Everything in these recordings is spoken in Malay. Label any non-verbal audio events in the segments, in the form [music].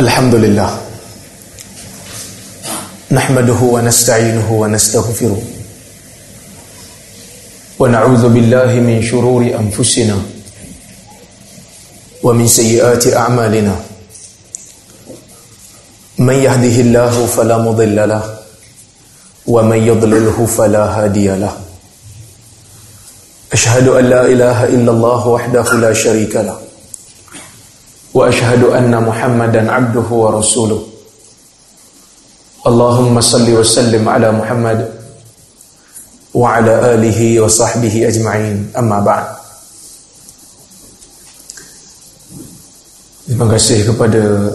الحمد لله نحمده ونستعينه ونستغفره ونعوذ بالله من شرور أنفسنا ومن سيئات أعمالنا من يهده الله فلا مضل له ومن يضلله فلا هادي له أشهد أن لا إله إلا الله وحده لا شريك له واشهد ان محمدا عبده ورسوله اللهم صل وسلم على محمد وعلى اله وصحبه اجمعين اما بعد Terima kasih kepada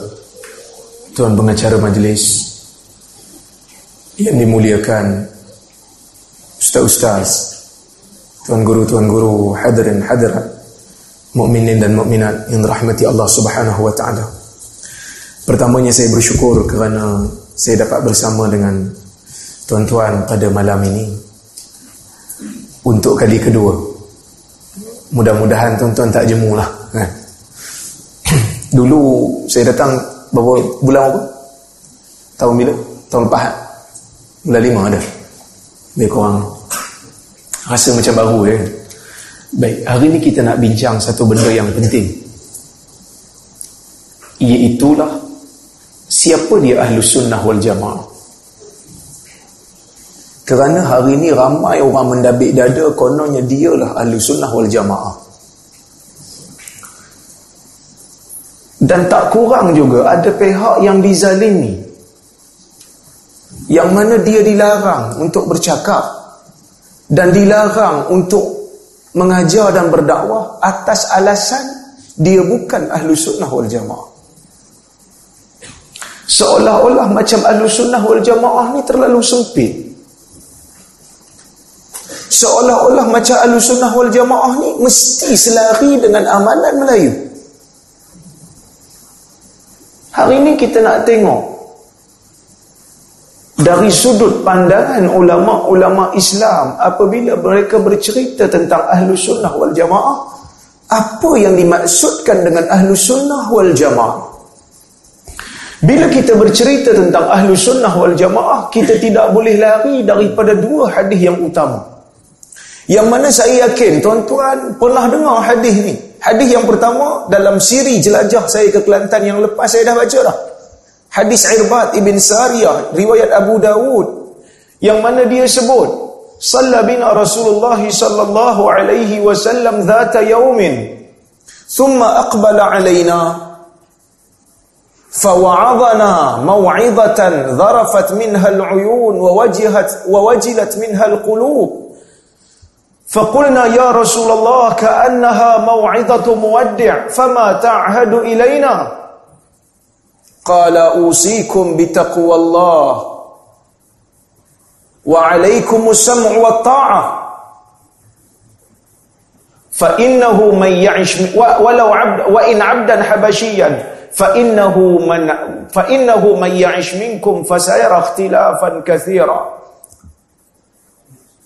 tuan pengacara majlis yang dimuliakan ustaz-ustaz, tuan guru-tuan guru, hadirin hadirat mukminin dan mukminat yang dirahmati Allah Subhanahu wa taala. Pertamanya saya bersyukur kerana saya dapat bersama dengan tuan-tuan pada malam ini untuk kali kedua. Mudah-mudahan tuan-tuan tak jemulah kan. [coughs] Dulu saya datang berapa bulan apa? Tahun bila? Tahun lepas. Bulan lima ada. Lebih kurang rasa macam baru ya. Baik, hari ini kita nak bincang satu benda yang penting. Iaitulah siapa dia ahlu sunnah wal jamaah. Kerana hari ini ramai orang mendabik dada kononnya dialah ahlu sunnah wal jamaah. Dan tak kurang juga ada pihak yang dizalimi. Yang mana dia dilarang untuk bercakap dan dilarang untuk mengajar dan berdakwah atas alasan dia bukan ahlu sunnah wal jamaah. Seolah-olah macam ahlu sunnah wal jamaah ni terlalu sempit. Seolah-olah macam ahlu sunnah wal jamaah ni mesti selari dengan amalan Melayu. Hari ini kita nak tengok dari sudut pandangan ulama-ulama Islam apabila mereka bercerita tentang ahlu sunnah wal jamaah apa yang dimaksudkan dengan ahlu sunnah wal jamaah? Bila kita bercerita tentang ahlu sunnah wal jamaah kita tidak boleh lari daripada dua hadis yang utama. Yang mana saya yakin tuan-tuan pernah dengar hadis ni? Hadis yang pertama dalam siri jelajah saya ke Kelantan yang lepas saya dah baca dah Hadis Irbad ibn Sariyah riwayat Abu Dawud yang mana dia sebut Salla bina Rasulullah sallallahu alaihi wasallam dhata yawmin thumma aqbala alaina فوعظنا موعظة ذرفت منها العيون ووجهت ووجلت منها القلوب فقلنا يا رسول الله كأنها موعظة مودع فما تعهد إلينا قال أوصيكم بتقوى الله وعليكم السمع والطاعة. فإنه من يعش ولو عبد وإن عبدا حبشيا فإنه من فإنه من يعش منكم فسيرى اختلافا كثيرا.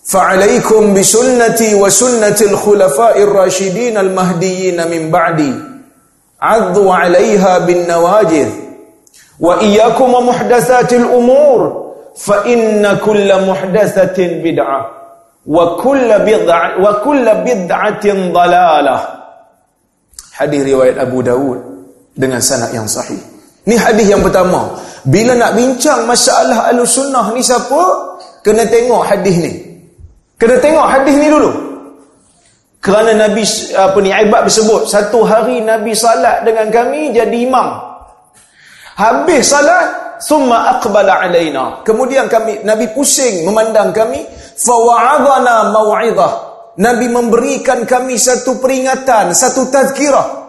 فعليكم بسنتي وسنة الخلفاء الراشدين المهديين من بعدي. عضوا عليها بالنواجذ. وإياكم ومحدثات الأمور فإن كل محدثة بدعة وكل بدعة وكل بدعة ضلالة hadis riwayat Abu Dawud dengan sanad yang sahih ni hadis yang pertama bila nak bincang masalah al-sunnah ni siapa kena tengok hadis ni kena tengok hadis ni dulu kerana Nabi apa ni Ibad bersebut satu hari Nabi salat dengan kami jadi imam Habis salat, summa aqbala alaina. Kemudian kami Nabi pusing memandang kami, fa wa'adhana mau'izah. Nabi memberikan kami satu peringatan, satu tazkirah.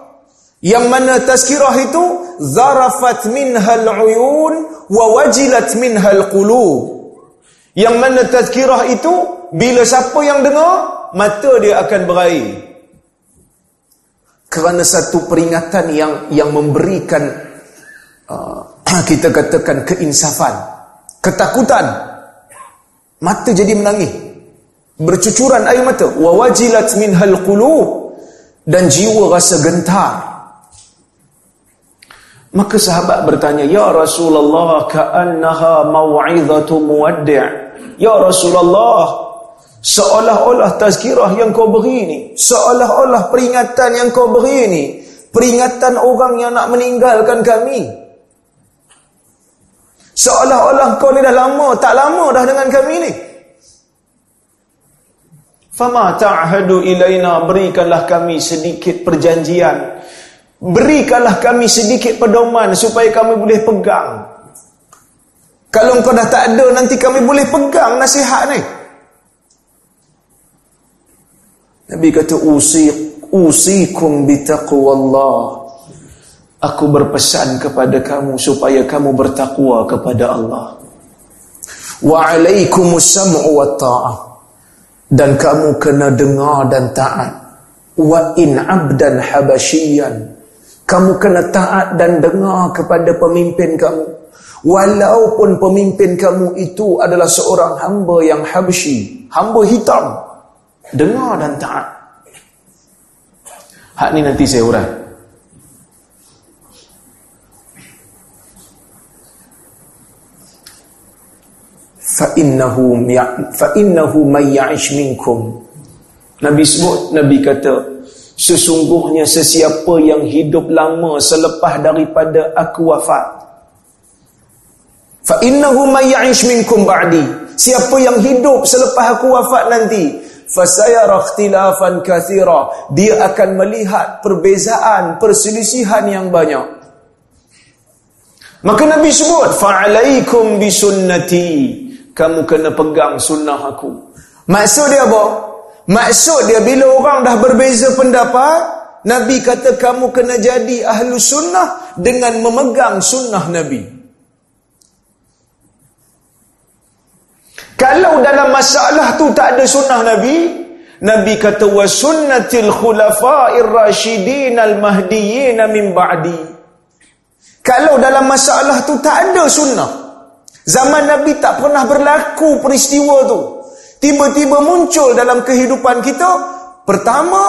Yang mana tazkirah itu zarafat minhal uyun wa wajilat minhal qulub. Yang mana tazkirah itu bila siapa yang dengar, mata dia akan berair. Kerana satu peringatan yang yang memberikan Uh, [clears throat] kita katakan keinsafan, ketakutan, mata jadi menangis, bercucuran air mata, wa wajilat minhal qulub dan jiwa rasa gentar. Maka sahabat bertanya, Ya Rasulullah, ka'annaha maw'idhatu muwaddi' Ya Rasulullah, seolah-olah tazkirah yang kau beri ni, seolah-olah peringatan yang kau beri ni, peringatan orang yang nak meninggalkan kami. Seolah-olah kau ni dah lama, tak lama dah dengan kami ni. Fama ta'hadu ilaina berikanlah kami sedikit perjanjian. Berikanlah kami sedikit pedoman supaya kami boleh pegang. Kalau kau dah tak ada nanti kami boleh pegang nasihat ni. Nabi kata usi usikum bitaqwallah. Aku berpesan kepada kamu supaya kamu bertakwa kepada Allah. Wa alaikumus sam'u wat ta'ah. Dan kamu kena dengar dan taat. Wa in abdan habasyian. Kamu kena taat dan dengar kepada pemimpin kamu. Walaupun pemimpin kamu itu adalah seorang hamba yang habsyi hamba hitam. Dengar dan taat. Hak ni nanti saya uraikan fa innahu ya, fa innahu may ya'ish minkum. Nabi sebut Nabi kata sesungguhnya sesiapa yang hidup lama selepas daripada aku wafat. Fa innahu may ya'ish minkum ba'di. Siapa yang hidup selepas aku wafat nanti fasayara ikhtilafan kathira. Dia akan melihat perbezaan perselisihan yang banyak. Maka Nabi sebut fa'alaikum bisunnati kamu kena pegang sunnah aku. Maksud dia apa? Maksud dia bila orang dah berbeza pendapat, Nabi kata kamu kena jadi ahlu sunnah dengan memegang sunnah Nabi. Kalau dalam masalah tu tak ada sunnah Nabi, Nabi kata wa sunnatil khulafa'ir rasyidin al-mahdiyyin min ba'di. Kalau dalam masalah tu tak ada sunnah, Zaman Nabi tak pernah berlaku peristiwa tu. Tiba-tiba muncul dalam kehidupan kita. Pertama,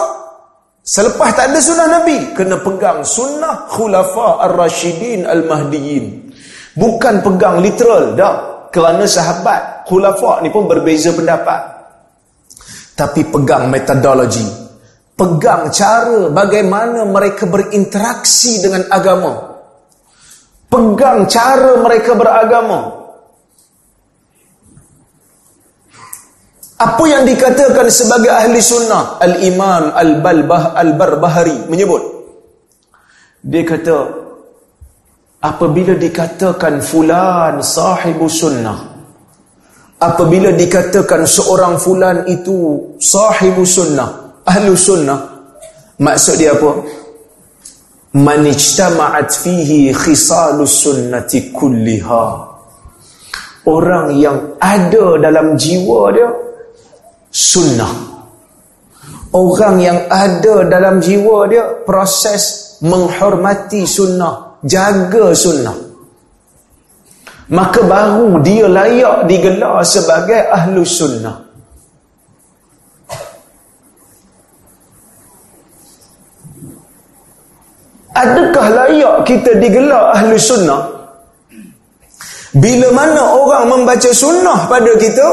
selepas tak ada sunnah Nabi, kena pegang sunnah khulafa ar-rasyidin al-mahdiyin. Bukan pegang literal, dah. Kerana sahabat khulafa ni pun berbeza pendapat. Tapi pegang metodologi. Pegang cara bagaimana mereka berinteraksi dengan agama. Pegang cara mereka beragama. Apa yang dikatakan sebagai ahli sunnah Al-Imam Al-Balbah Al-Barbahari menyebut Dia kata Apabila dikatakan fulan sahibu sunnah Apabila dikatakan seorang fulan itu sahibu sunnah Ahli sunnah Maksud dia apa? Manijtama'at fihi khisalus sunnati kulliha Orang yang ada dalam jiwa dia sunnah. Orang yang ada dalam jiwa dia proses menghormati sunnah, jaga sunnah. Maka baru dia layak digelar sebagai ahlu sunnah. Adakah layak kita digelar ahlu sunnah? Bila mana orang membaca sunnah pada kita,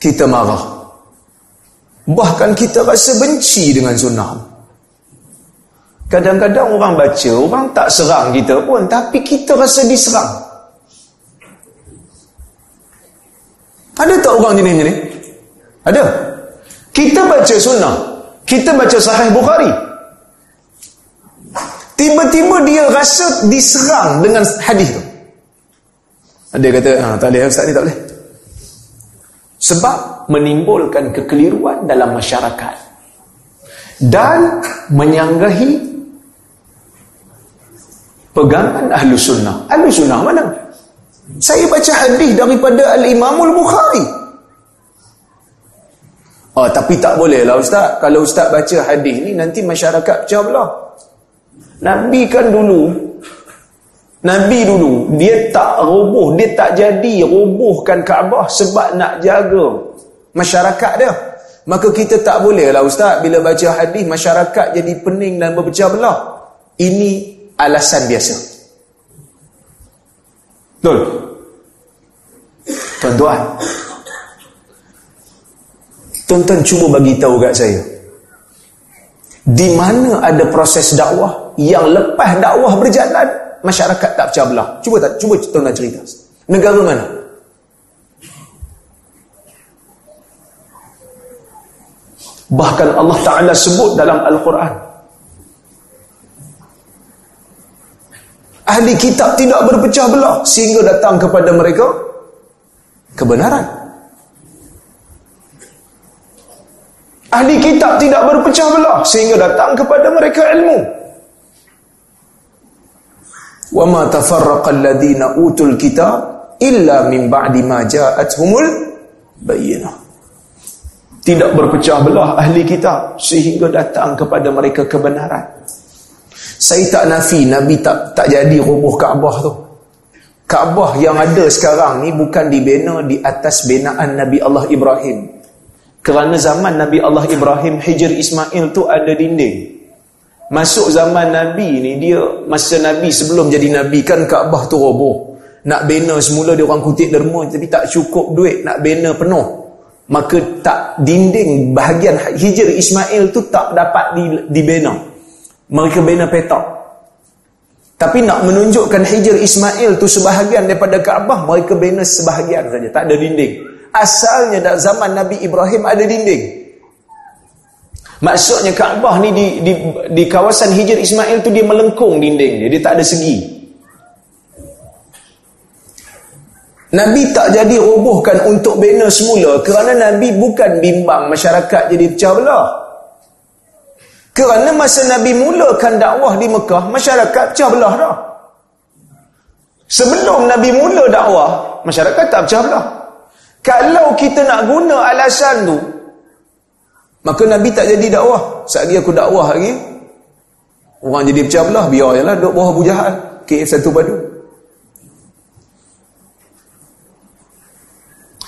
kita marah. Bahkan kita rasa benci dengan sunnah. Kadang-kadang orang baca, orang tak serang kita pun, tapi kita rasa diserang. Ada tak orang jenis ni? Ada. Kita baca sunnah. Kita baca sahih Bukhari. Tiba-tiba dia rasa diserang dengan hadis tu. Ada kata, ah, tak boleh, Ustaz ni tak boleh sebab menimbulkan kekeliruan dalam masyarakat dan menyanggahi pegangan ahlu sunnah. Ahlu sunnah mana? saya baca hadis daripada Al-Imamul Bukhari. Oh, tapi tak boleh lah Ustaz. Kalau Ustaz baca hadis ni nanti masyarakat pecah belah. Nabi kan dulu Nabi dulu dia tak roboh, dia tak jadi robohkan Kaabah sebab nak jaga masyarakat dia. Maka kita tak boleh lah ustaz bila baca hadis masyarakat jadi pening dan berpecah belah. Ini alasan biasa. Betul? Tuan-tuan. Tuan-tuan cuba bagi tahu kat saya. Di mana ada proses dakwah yang lepas dakwah berjalan, masyarakat tak pecah belah. Cuba tak, cuba tuan-tuan cerita. Negara mana? Bahkan Allah Ta'ala sebut dalam Al-Quran. Ahli kitab tidak berpecah belah sehingga datang kepada mereka kebenaran. Ahli kitab tidak berpecah belah sehingga datang kepada mereka ilmu. Ma tafarraqa alladhina utul kitab illa min ba'di ma ja'atuhumul bayyinah tidak berpecah belah ahli kitab sehingga datang kepada mereka kebenaran. Saya tak nafi Nabi tak tak jadi roboh Kaabah tu. Kaabah yang ada sekarang ni bukan dibina di atas binaan Nabi Allah Ibrahim. Kerana zaman Nabi Allah Ibrahim Hijr Ismail tu ada dinding. Masuk zaman Nabi ni dia masa Nabi sebelum jadi Nabi kan Kaabah tu roboh. Nak bina semula dia orang kutip derma tapi tak cukup duit nak bina penuh. Maka tak dinding bahagian hijr Ismail tu tak dapat dibina. Mereka bina petak. Tapi nak menunjukkan hijr Ismail tu sebahagian daripada Kaabah mereka bina sebahagian saja. Tak ada dinding. Asalnya dah zaman Nabi Ibrahim ada dinding maksudnya Kaabah ni di, di, di kawasan hijr Ismail tu dia melengkung dinding dia, dia tak ada segi Nabi tak jadi robohkan untuk bina semula kerana Nabi bukan bimbang masyarakat jadi pecah belah. Kerana masa Nabi mulakan dakwah di Mekah, masyarakat pecah belah dah. Sebelum Nabi mula dakwah, masyarakat tak pecah belah. Kalau kita nak guna alasan tu, maka Nabi tak jadi dakwah. Saat dia aku dakwah lagi, orang jadi pecah belah, biar je lah duduk bawah Abu Jahal. KF satu padu.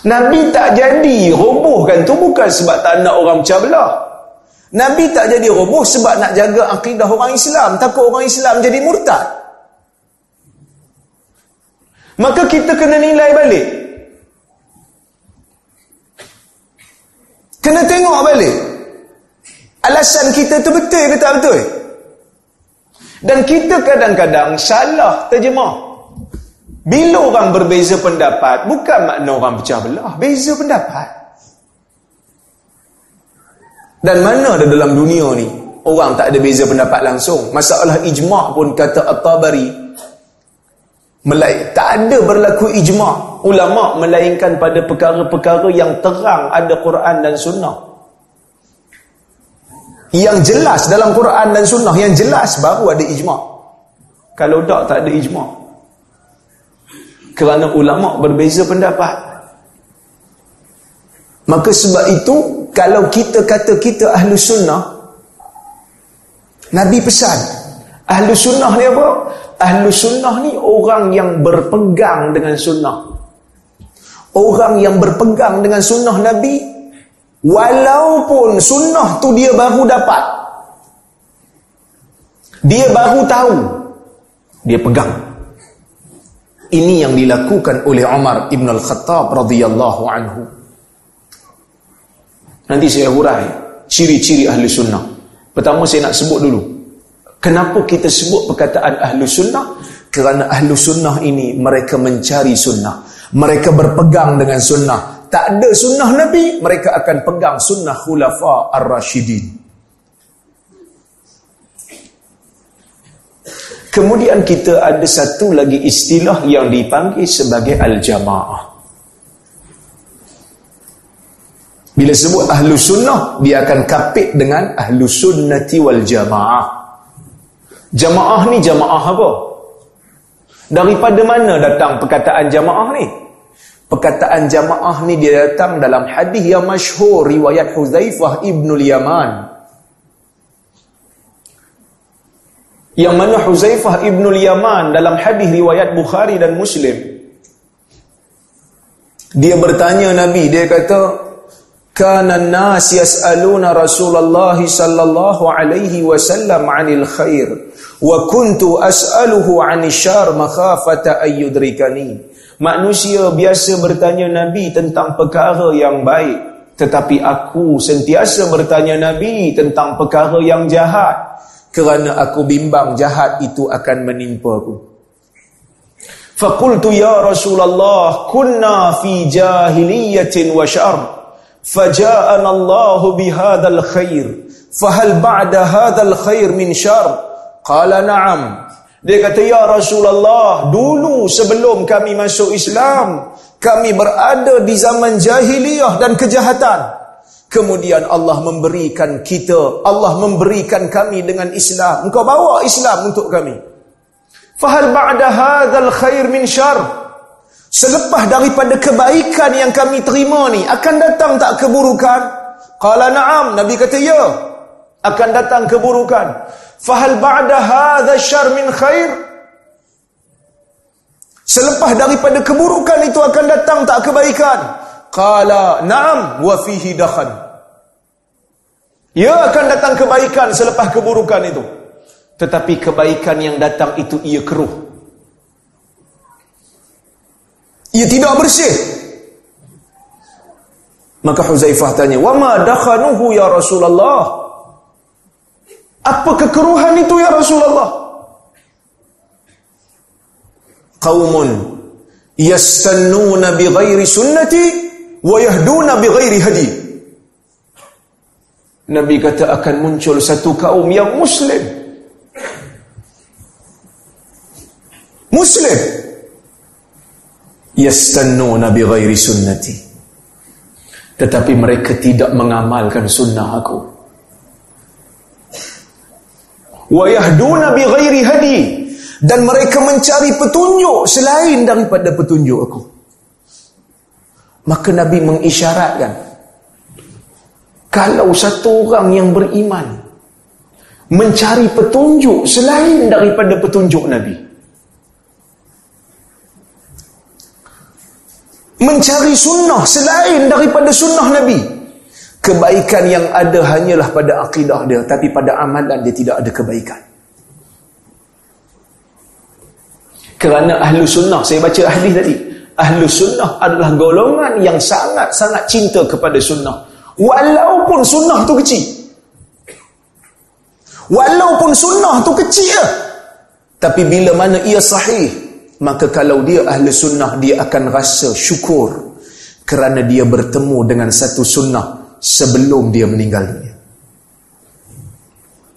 Nabi tak jadi robohkan tu bukan sebab tak nak orang pecah belah. Nabi tak jadi roboh sebab nak jaga akidah orang Islam. Takut orang Islam jadi murtad. Maka kita kena nilai balik. Kena tengok balik. Alasan kita tu betul ke tak betul? Dan kita kadang-kadang salah terjemah. Bila orang berbeza pendapat, bukan makna orang pecah belah. Beza pendapat. Dan mana ada dalam dunia ni, orang tak ada beza pendapat langsung. Masalah ijma' pun kata At-Tabari, tak ada berlaku ijma' ulama' melainkan pada perkara-perkara yang terang ada Quran dan Sunnah. Yang jelas dalam Quran dan Sunnah, yang jelas baru ada ijma'. Kalau tak, tak ada ijma' kerana ulama berbeza pendapat maka sebab itu kalau kita kata kita ahlu sunnah Nabi pesan ahlu sunnah ni apa? ahlu sunnah ni orang yang berpegang dengan sunnah orang yang berpegang dengan sunnah Nabi walaupun sunnah tu dia baru dapat dia baru tahu dia pegang ini yang dilakukan oleh Umar Ibn Al-Khattab radhiyallahu anhu. Nanti saya hurai ciri-ciri ahli sunnah. Pertama saya nak sebut dulu. Kenapa kita sebut perkataan ahli sunnah? Kerana ahli sunnah ini mereka mencari sunnah. Mereka berpegang dengan sunnah. Tak ada sunnah Nabi, mereka akan pegang sunnah khulafa ar-rashidin. Kemudian kita ada satu lagi istilah yang dipanggil sebagai al-jamaah. Bila sebut ahlu sunnah, dia akan kapit dengan ahlu sunnati wal jamaah. Jamaah ni jamaah apa? Daripada mana datang perkataan jamaah ni? Perkataan jamaah ni dia datang dalam hadis yang masyhur riwayat Huzaifah ibnul Yaman. Yang mana Huzaifah ibn Yaman dalam hadis riwayat Bukhari dan Muslim dia bertanya Nabi dia kata kana an-nas yas'aluna Rasulullah sallallahu alaihi wasallam 'anil khair wa kuntu as'aluhu 'ani syar makhafata ayyudrikani manusia biasa bertanya nabi tentang perkara yang baik. Tetapi aku sentiasa bertanya nabi tentang perkara yang jahat. Kerana aku bimbang jahat itu akan menimpa aku. Faqultu ya rasulullah kunna fi jahiliyatin wa syar faja'ana allah bihadzal khair. Fahal ba'da hadzal khair min syar qala na'am dia kata ya rasulullah dulu sebelum kami masuk Islam kami berada di zaman jahiliyah dan kejahatan Kemudian Allah memberikan kita, Allah memberikan kami dengan Islam. Engkau bawa Islam untuk kami. Fahal ba'da hadzal khair min syar? Selepas daripada kebaikan yang kami terima ni, akan datang tak keburukan? Qala na'am, Nabi kata ya. Akan datang keburukan. Fahal ba'da hadzal syar min khair? Selepas daripada keburukan itu akan datang tak kebaikan? Qala na'am wa fihi dakhan. Ya akan datang kebaikan selepas keburukan itu. Tetapi kebaikan yang datang itu ia keruh. Ia tidak bersih. Maka Huzaifah tanya, "Wa ma dakhanuhu ya Rasulullah?" Apa kekeruhan itu ya Rasulullah? Qaumun yastannuna bighairi sunnati wa yahduna bighairi hadi. Nabi kata akan muncul satu kaum yang muslim. Muslim. Yastannuna bighairi sunnati. Tetapi mereka tidak mengamalkan sunnah aku wa yahduna bighairi hadi. Dan mereka mencari petunjuk selain daripada petunjuk aku. Maka Nabi mengisyaratkan kalau satu orang yang beriman mencari petunjuk selain daripada petunjuk Nabi mencari sunnah selain daripada sunnah Nabi kebaikan yang ada hanyalah pada akidah dia tapi pada amalan dia tidak ada kebaikan. Kerana ahlu sunnah saya baca hadis tadi ahlu sunnah adalah golongan yang sangat-sangat cinta kepada sunnah. Walaupun sunnah tu kecil. Walaupun sunnah tu kecil tapi bila mana ia sahih maka kalau dia ahli sunnah dia akan rasa syukur. Kerana dia bertemu dengan satu sunnah sebelum dia meninggal dunia.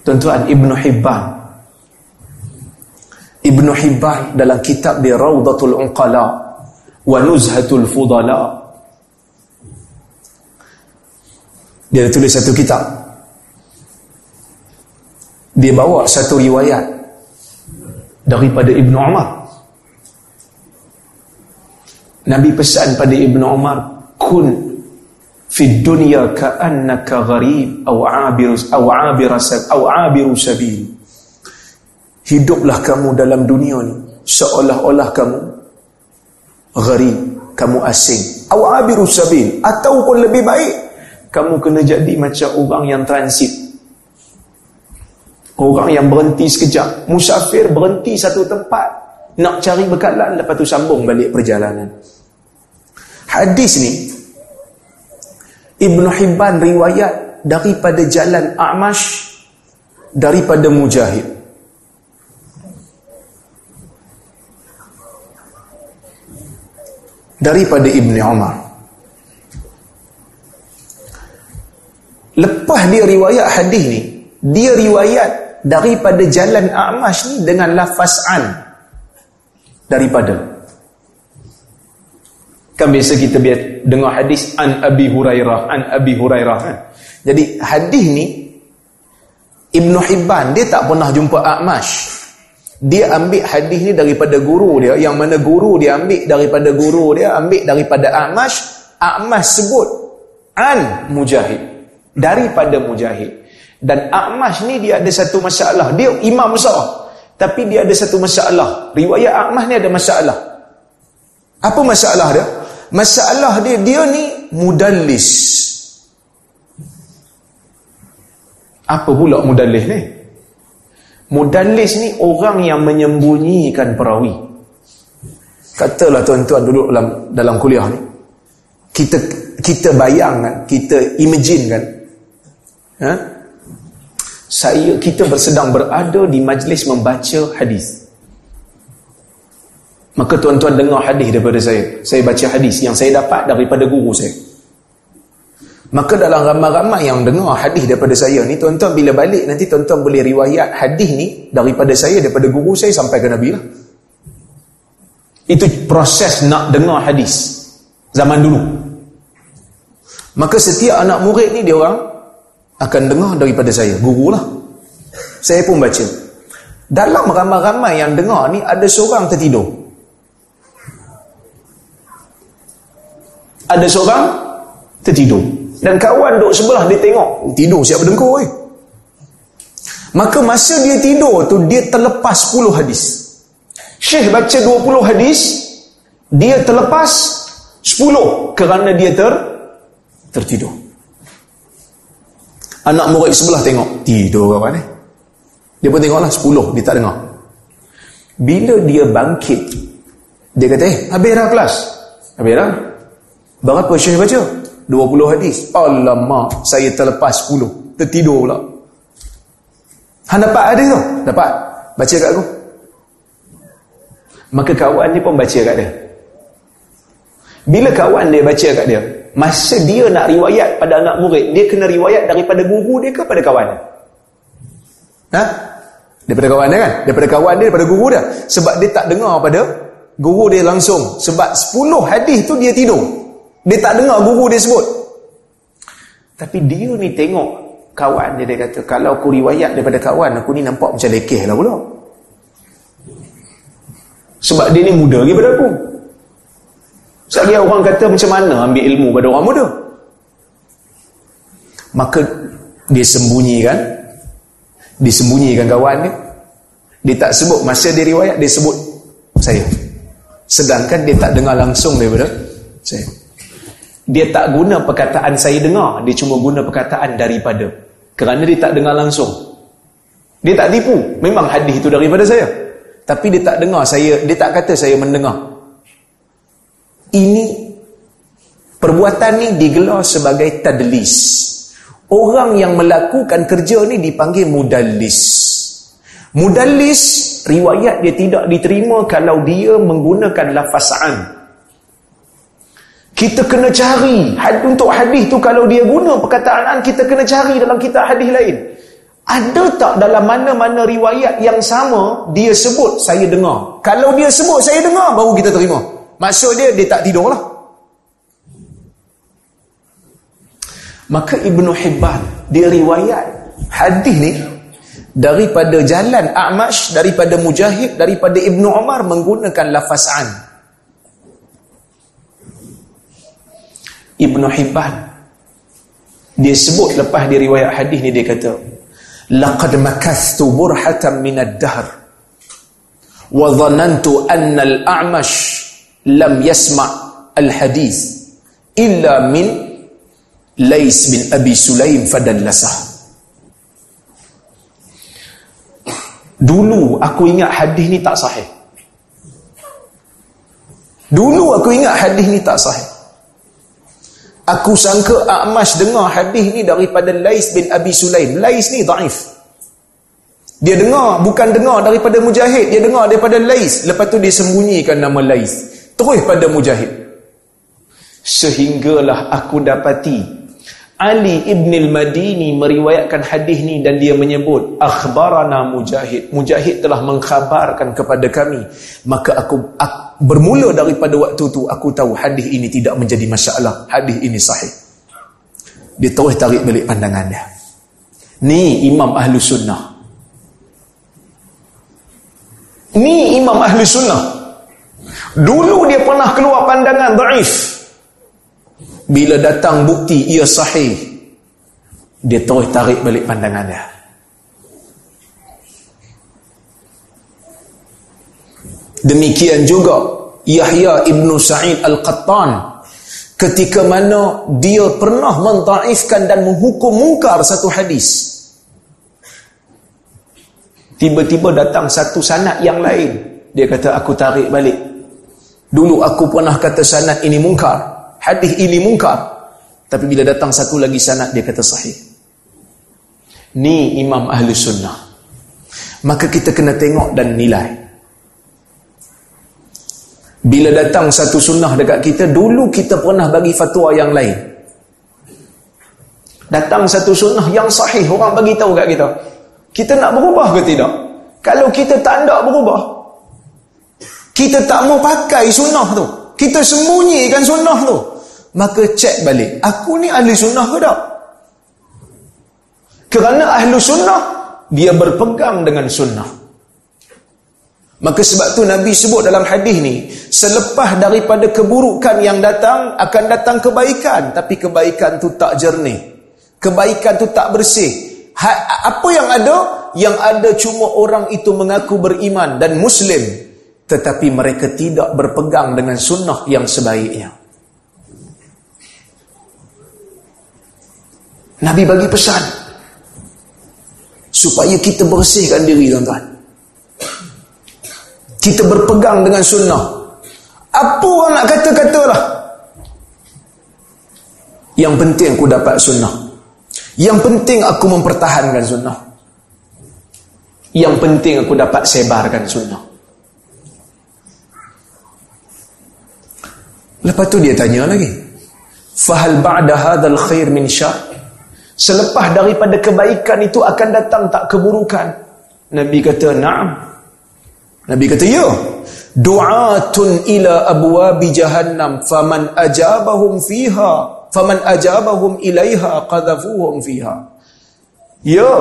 Tuan-tuan Ibn Hibban. Ibn Hibban dalam kitab dia Raudatul Unqala wa nuzhatul fudala. Dia tulis satu kitab. Dia bawa satu riwayat daripada Ibnu Umar. Nabi pesan pada Ibnu Umar kun fi dunya ka'annaka gharib aw 'abir aw 'abir aw 'abir sabil. Hiduplah kamu dalam dunia ni seolah-olah kamu gharib kamu asing. Aw abiru sabil ataupun lebih baik kamu kena jadi macam orang yang transit. Orang yang berhenti sekejap. Musafir berhenti satu tempat nak cari bekalan lepas tu sambung balik perjalanan. Hadis ni Ibn Hibban riwayat daripada jalan A'mash daripada Mujahid daripada Ibni Umar. Lepas dia riwayat hadis ni, dia riwayat daripada jalan A'mash ni dengan lafaz an daripada kan biasa kita biar dengar hadis an Abi Hurairah an Abi Hurairah. Kan? jadi hadis ni Ibn Hibban dia tak pernah jumpa A'mash. Dia ambil hadis ni daripada guru dia. Yang mana guru dia ambil daripada guru dia ambil daripada A'mash A'mash sebut an Mujahid. Daripada Mujahid. Dan A'mash ni dia ada satu masalah. Dia imam besar. Tapi dia ada satu masalah. Riwayat A'mash ni ada masalah. Apa masalah dia masalah dia dia ni mudallis apa pula mudallis ni Mudallis ni orang yang menyembunyikan perawi. Katalah tuan-tuan dulu dalam dalam kuliah ni. Kita kita bayangkan, kita imagine kan. Ha? Saya kita bersedang berada di majlis membaca hadis. Maka tuan-tuan dengar hadis daripada saya. Saya baca hadis yang saya dapat daripada guru saya. Maka dalam ramai-ramai yang dengar hadis daripada saya ni, tuan-tuan bila balik nanti tuan-tuan boleh riwayat hadis ni daripada saya, daripada guru saya sampai ke Nabi lah. Itu proses nak dengar hadis zaman dulu. Maka setiap anak murid ni dia orang akan dengar daripada saya, guru lah. Saya pun baca. Dalam ramai-ramai yang dengar ni ada seorang tertidur. Ada seorang tertidur. Dan kawan duduk sebelah dia tengok. Tidur siap berdengkur eh. Maka masa dia tidur tu dia terlepas 10 hadis. Syekh baca 20 hadis, dia terlepas 10 kerana dia ter tertidur. Anak murid sebelah tengok, tidur kawan eh. Dia pun tengoklah 10, dia tak dengar. Bila dia bangkit, dia kata, eh, habis dah kelas. Habis dah. Berapa Syekh baca? 20 hadis. Alamak, saya terlepas 10. Tertidur pula. Han dapat hadis tu? Dapat. Baca kat aku. Maka kawan dia pun baca kat dia. Bila kawan dia baca kat dia, masa dia nak riwayat pada anak murid, dia kena riwayat daripada guru dia ke pada kawan dia? Ha? Daripada kawan dia kan? Daripada kawan dia, daripada guru dia. Sebab dia tak dengar pada guru dia langsung. Sebab 10 hadis tu dia tidur. Dia tak dengar guru dia sebut. Tapi dia ni tengok kawan dia, dia kata, kalau aku riwayat daripada kawan, aku ni nampak macam lekeh lah pula. Sebab dia ni muda lagi pada aku. Sekali orang kata macam mana ambil ilmu pada orang muda. Maka dia sembunyikan, disembunyikan kawan dia. Dia tak sebut, masa dia riwayat, dia sebut saya. Sedangkan dia tak dengar langsung daripada saya. Dia tak guna perkataan saya dengar, dia cuma guna perkataan daripada. Kerana dia tak dengar langsung. Dia tak tipu, memang hadis itu daripada saya. Tapi dia tak dengar saya, dia tak kata saya mendengar. Ini perbuatan ni digelar sebagai tadlis. Orang yang melakukan kerja ni dipanggil mudallis. Mudallis riwayat dia tidak diterima kalau dia menggunakan lafazan. Kita kena cari untuk hadis tu kalau dia guna perkataan kita kena cari dalam kitab hadis lain. Ada tak dalam mana-mana riwayat yang sama dia sebut saya dengar. Kalau dia sebut saya dengar baru kita terima. Maksud dia dia tak tidur lah. Maka Ibnu Hibban dia riwayat hadis ni daripada jalan A'mash daripada Mujahid daripada Ibnu Umar menggunakan lafaz an. Ibnu Hibban dia sebut lepas dia riwayat hadis ni dia kata laqad makathtu burhatan min ad-dahr wa dhanantu anna al-a'mash lam yasma' al-hadis illa min Lais bin Abi Sulaim fadallasah Dulu aku ingat hadis ni tak sahih. Dulu aku ingat hadis ni tak sahih. Aku sangka A'mash dengar hadis ni daripada Lais bin Abi Sulaim. Lais ni daif. Dia dengar, bukan dengar daripada Mujahid. Dia dengar daripada Lais. Lepas tu dia sembunyikan nama Lais. Terus pada Mujahid. Sehinggalah aku dapati Ali ibn al-Madini meriwayatkan hadis ni dan dia menyebut akhbarana Mujahid. Mujahid telah mengkhabarkan kepada kami. Maka aku, aku bermula daripada waktu tu aku tahu hadis ini tidak menjadi masalah. Hadis ini sahih. Dia terus tarik balik pandangan dia. Ni Imam Ahlu Sunnah. Ni Imam Ahlu Sunnah. Dulu dia pernah keluar pandangan daif bila datang bukti ia sahih dia terus tarik balik pandangan dia. Demikian juga Yahya Ibn Sa'id Al-Qattan ketika mana dia pernah mentaifkan dan menghukum mungkar satu hadis. Tiba-tiba datang satu sanad yang lain. Dia kata aku tarik balik. Dulu aku pernah kata sanad ini mungkar hadis ini mungkar tapi bila datang satu lagi sanad dia kata sahih ni imam ahli sunnah maka kita kena tengok dan nilai bila datang satu sunnah dekat kita dulu kita pernah bagi fatwa yang lain datang satu sunnah yang sahih orang bagi tahu kat kita kita nak berubah ke tidak? Kalau kita tak nak berubah, kita tak mau pakai sunnah tu. Kita sembunyikan sunnah tu. Maka cek balik. Aku ni ahli sunnah ke tak? Kerana ahli sunnah, dia berpegang dengan sunnah. Maka sebab tu Nabi sebut dalam hadis ni, selepas daripada keburukan yang datang, akan datang kebaikan. Tapi kebaikan tu tak jernih. Kebaikan tu tak bersih ha, apa yang ada yang ada cuma orang itu mengaku beriman dan muslim tetapi mereka tidak berpegang dengan sunnah yang sebaiknya Nabi bagi pesan supaya kita bersihkan diri tuan-tuan kita berpegang dengan sunnah apa orang nak kata-katalah yang penting aku dapat sunnah yang penting aku mempertahankan sunnah. Yang penting aku dapat sebarkan sunnah. Lepas tu dia tanya lagi. Fahal ba'da hadzal khair min syar? Selepas daripada kebaikan itu akan datang tak keburukan? Nabi kata, "Na'am." Nabi kata, "Ya." Du'atun ila abwabi jahannam faman ajabahum fiha faman ajabahum ilaiha qadhafuhum fiha ya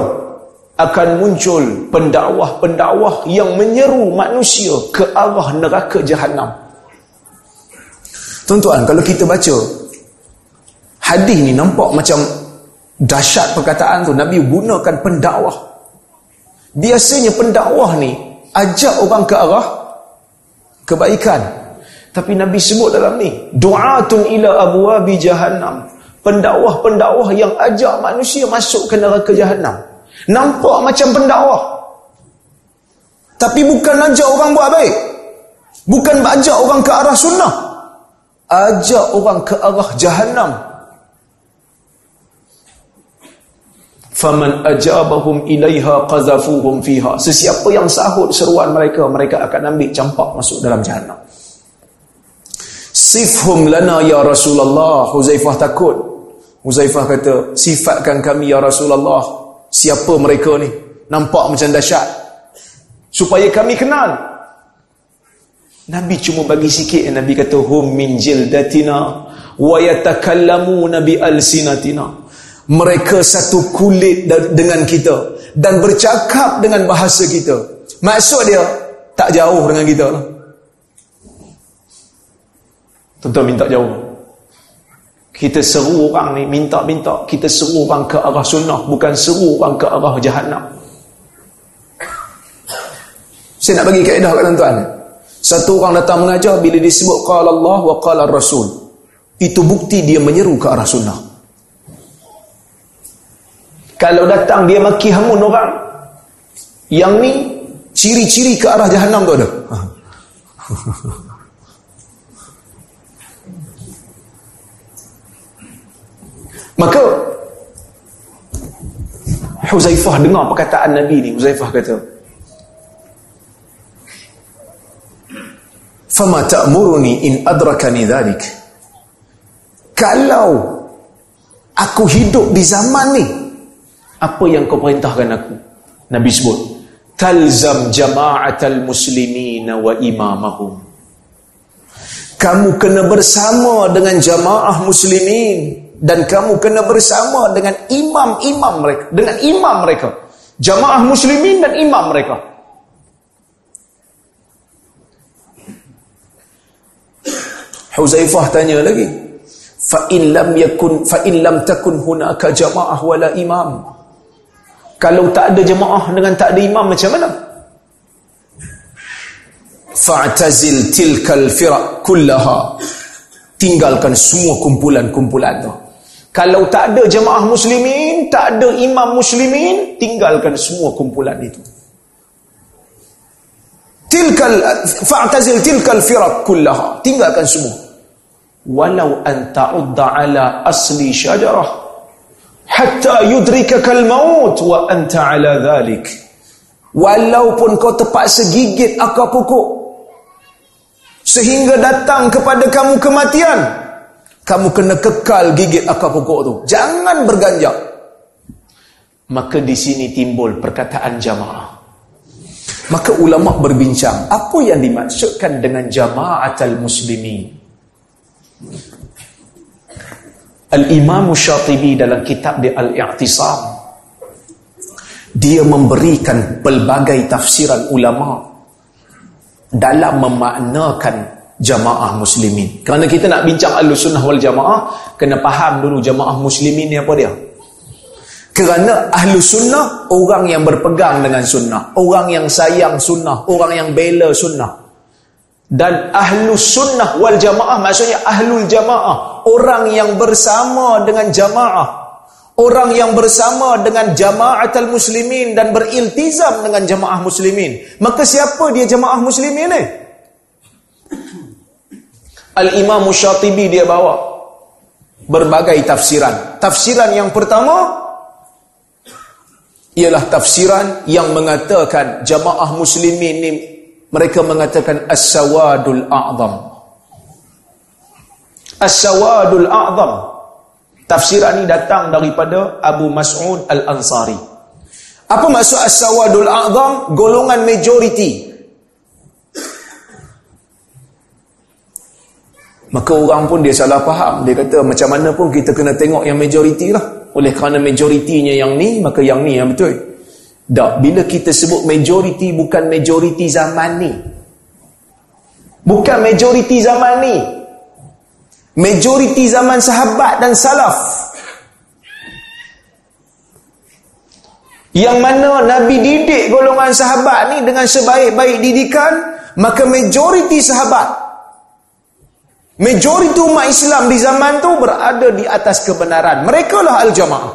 akan muncul pendakwah-pendakwah yang menyeru manusia ke arah neraka jahanam tuan-tuan kalau kita baca hadis ni nampak macam dahsyat perkataan tu nabi gunakan pendakwah biasanya pendakwah ni ajak orang ke arah kebaikan tapi Nabi sebut dalam ni, du'atun ila abwabi jahannam. Pendakwah-pendakwah yang ajak manusia masuk ke neraka jahannam. Nampak macam pendakwah. Tapi bukan ajak orang buat baik. Bukan ajak orang ke arah sunnah. Ajak orang ke arah jahannam. Faman ajabahum ilaiha qazafuhum fiha. Sesiapa yang sahut seruan mereka, mereka akan ambil campak masuk dalam jahannam. Sifhum lana ya Rasulullah. Huzaifah takut. Huzaifah kata, sifatkan kami ya Rasulullah. Siapa mereka ni? Nampak macam dahsyat. Supaya kami kenal. Nabi cuma bagi sikit. Nabi kata, hum min jildatina wa yatakallamuna bi alsinatina. Mereka satu kulit dengan kita dan bercakap dengan bahasa kita. Maksud dia tak jauh dengan kita lah. Tuan-tuan minta jauh. Kita seru orang ni, minta-minta. Kita seru orang ke arah sunnah. Bukan seru orang ke arah jahannam. Saya nak bagi kaedah kat tuan-tuan. Satu orang datang mengajar bila disebut qala Allah wa qala Rasul. Itu bukti dia menyeru ke arah sunnah. Kalau datang dia maki hamun orang. Yang ni ciri-ciri ke arah jahannam tu ada. [laughs] Maka Huzaifah dengar perkataan Nabi ni Huzaifah kata Fama ta'muruni in adrakani dhalik Kalau Aku hidup di zaman ni Apa yang kau perintahkan aku? Nabi sebut Talzam jama'atal muslimina wa imamahum. Kamu kena bersama dengan jamaah muslimin dan kamu kena bersama dengan imam-imam mereka dengan imam mereka. Jamaah muslimin dan imam mereka. Huzaifah tanya lagi fa in lam yakun fa in lam takun hunaka jamaah wala imam kalau tak ada jemaah dengan tak ada imam macam mana? Fa'tazil tilkal firaq kullaha. Tinggalkan semua kumpulan-kumpulan tu. Kalau tak ada jemaah muslimin, tak ada imam muslimin, tinggalkan semua kumpulan itu. tilkal fa'tazil tilkal firaq kullaha. Tinggalkan semua. Walau an ta'udda ala asli syajarah hatta yudrikaka al-maut wa anta ala dhalik. Walaupun kau terpaksa gigit akar pokok sehingga datang kepada kamu kematian kamu kena kekal gigit akar pokok tu. Jangan berganjak. Maka di sini timbul perkataan jamaah. Maka ulama berbincang apa yang dimaksudkan dengan jamaatul muslimin Al-Imam Syatibi dalam kitab dia Al-I'tisam dia memberikan pelbagai tafsiran ulama dalam memaknakan jamaah muslimin. Kerana kita nak bincang al-sunnah wal jamaah kena faham dulu jamaah muslimin ni apa dia. Kerana ahlu sunnah orang yang berpegang dengan sunnah orang yang sayang sunnah orang yang bela sunnah. Dan ahlu sunnah wal jamaah maksudnya ahlul jamaah orang yang bersama dengan jamaah orang yang bersama dengan jamaatul muslimin dan beriltizam dengan jamaah muslimin. Maka siapa dia jamaah muslimin ni? Al-imam syatibi dia bawa berbagai tafsiran. Tafsiran yang pertama ialah tafsiran yang mengatakan jamaah muslimin ni mereka mengatakan as-sawadul a'zam as-sawadul a'zam. Tafsiran ini datang daripada Abu Mas'ud Al-Ansari. Apa maksud as-sawadul a'zam? Golongan majoriti. Maka orang pun dia salah faham. Dia kata macam mana pun kita kena tengok yang majoriti lah. Oleh kerana majoritinya yang ni maka yang ni yang betul. Tak, bila kita sebut majoriti bukan majoriti zaman ni. Bukan majoriti zaman ni. Majoriti zaman sahabat dan salaf. Yang mana Nabi didik golongan sahabat ni dengan sebaik-baik didikan, maka majoriti sahabat Majoriti umat Islam di zaman tu berada di atas kebenaran. Mereka lah al-jamaah.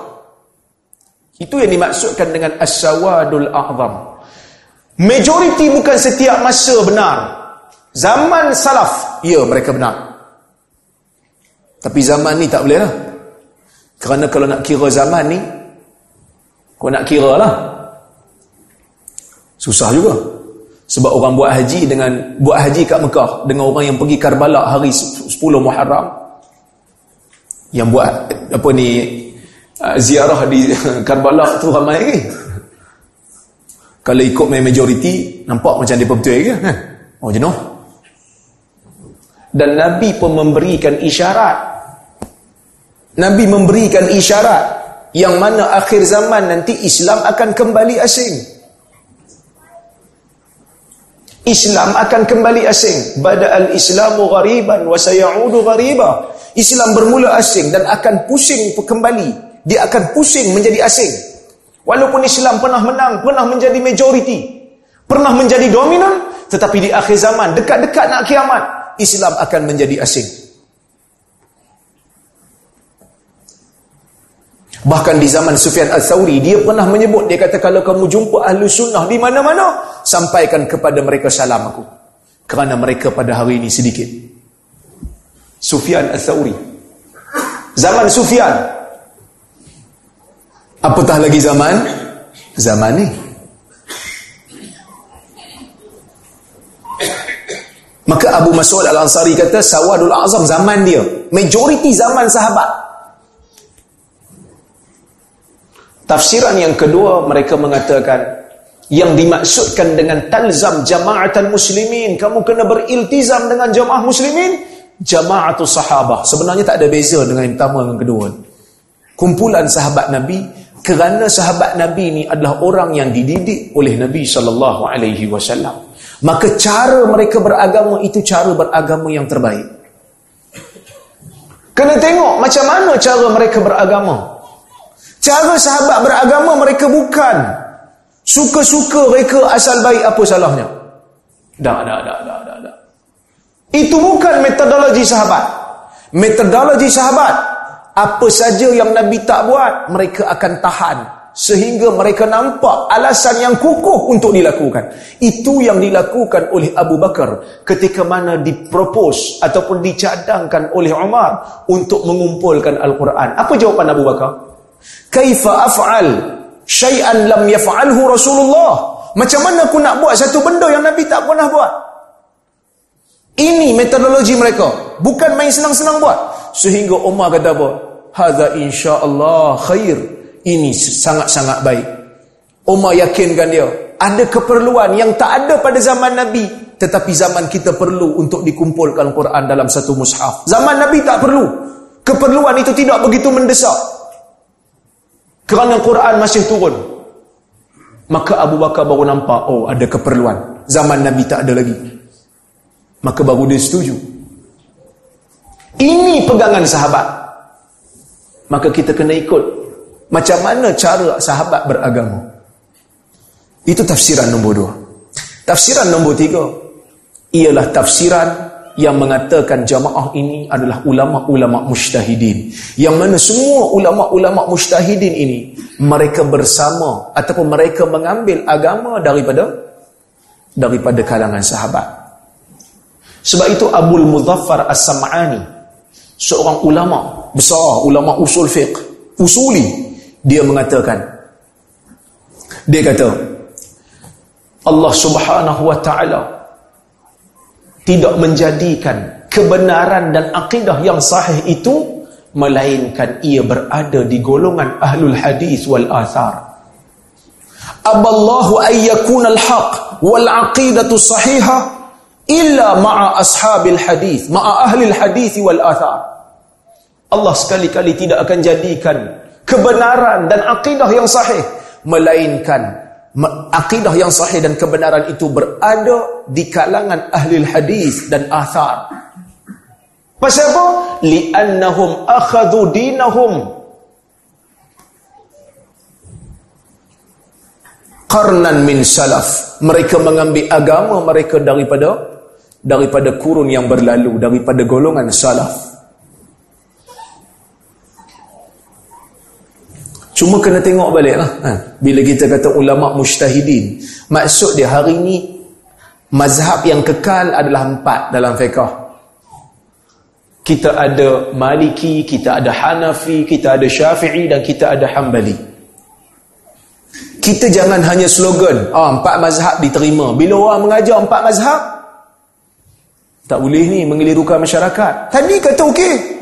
Itu yang dimaksudkan dengan as-sawadul a'zam. Majoriti bukan setiap masa benar. Zaman salaf, ya mereka benar. Tapi zaman ni tak boleh lah. Kerana kalau nak kira zaman ni, kau nak kira lah. Susah juga. Sebab orang buat haji dengan buat haji kat Mekah dengan orang yang pergi Karbala hari 10 Muharram yang buat apa ni Ah, ziarah di [laughs] Karbala tu ramai ke? Kalau ikut main majoriti, nampak macam dia betul ke? Ha? Oh jenuh. Dan Nabi pun memberikan isyarat. Nabi memberikan isyarat yang mana akhir zaman nanti Islam akan kembali asing. Islam akan kembali asing. Bada al-Islamu ghariban wa sayaudu ghariba. Islam bermula asing dan akan pusing kembali dia akan pusing menjadi asing. Walaupun Islam pernah menang, pernah menjadi majoriti, pernah menjadi dominan, tetapi di akhir zaman, dekat-dekat nak kiamat, Islam akan menjadi asing. Bahkan di zaman Sufyan Al-Thawri, dia pernah menyebut, dia kata, kalau kamu jumpa ahli sunnah di mana-mana, sampaikan kepada mereka salam aku. Kerana mereka pada hari ini sedikit. Sufyan Al-Thawri. Zaman Sufyan, Apatah lagi zaman? Zaman ni. Maka Abu Mas'ud Al-Ansari kata Sawadul Azam zaman dia. Majoriti zaman sahabat. Tafsiran yang kedua mereka mengatakan yang dimaksudkan dengan talzam jama'atan muslimin kamu kena beriltizam dengan jamaah muslimin jama'atul sahabah sebenarnya tak ada beza dengan yang pertama dan kedua kumpulan sahabat Nabi kerana sahabat Nabi ni adalah orang yang dididik oleh Nabi sallallahu alaihi wasallam. Maka cara mereka beragama itu cara beragama yang terbaik. Kena tengok macam mana cara mereka beragama. Cara sahabat beragama mereka bukan suka-suka mereka asal baik apa salahnya. Dah, dah, dah, dah, dah, dah. Itu bukan metodologi sahabat. Metodologi sahabat apa saja yang Nabi tak buat, mereka akan tahan sehingga mereka nampak alasan yang kukuh untuk dilakukan. Itu yang dilakukan oleh Abu Bakar ketika mana dipropos ataupun dicadangkan oleh Umar untuk mengumpulkan Al-Quran. Apa jawapan Abu Bakar? Kaifa af'al syai'an lam yaf'alhu Rasulullah? Macam mana aku nak buat satu benda yang Nabi tak pernah buat? Ini metodologi mereka. Bukan main senang-senang buat. Sehingga Umar kata apa? Hadza insya-Allah khair ini sangat-sangat baik. Umar yakinkan dia, ada keperluan yang tak ada pada zaman Nabi, tetapi zaman kita perlu untuk dikumpulkan Quran dalam satu mushaf. Zaman Nabi tak perlu. Keperluan itu tidak begitu mendesak. Kerana Quran masih turun. Maka Abu Bakar baru nampak, oh ada keperluan. Zaman Nabi tak ada lagi. Maka baru dia setuju. Ini pegangan sahabat. Maka kita kena ikut macam mana cara sahabat beragama? Itu tafsiran nombor dua. Tafsiran nombor tiga ialah tafsiran yang mengatakan jamaah ini adalah ulama-ulama mujtahidin. Yang mana semua ulama-ulama mujtahidin ini mereka bersama ataupun mereka mengambil agama daripada daripada kalangan sahabat. Sebab itu Abdul Muzaffar As-Sam'ani seorang ulama besar, ulama usul fiqh, usuli dia mengatakan dia kata Allah Subhanahu wa taala tidak menjadikan kebenaran dan akidah yang sahih itu melainkan ia berada di golongan ahlul hadis wal athar. Aballahu ayyakun al haq wal aqidatu sahihah illa ma'a ashabil hadis ma'a ahli hadis wal athar. Allah sekali-kali tidak akan jadikan kebenaran dan akidah yang sahih melainkan akidah yang sahih dan kebenaran itu berada di kalangan ahli hadis dan athar. Pasal apa? Li'annahum akhadhu dinahum. Qarnan min salaf. Mereka mengambil agama mereka daripada daripada kurun yang berlalu daripada golongan salaf Cuma kena tengok balik lah. Ha. Bila kita kata ulama mujtahidin. Maksud dia hari ini. Mazhab yang kekal adalah empat dalam fiqah. Kita ada maliki, kita ada hanafi, kita ada syafi'i dan kita ada hambali. Kita jangan hanya slogan. Ah, empat mazhab diterima. Bila orang mengajar empat mazhab. Tak boleh ni mengelirukan masyarakat. Tadi kata okey.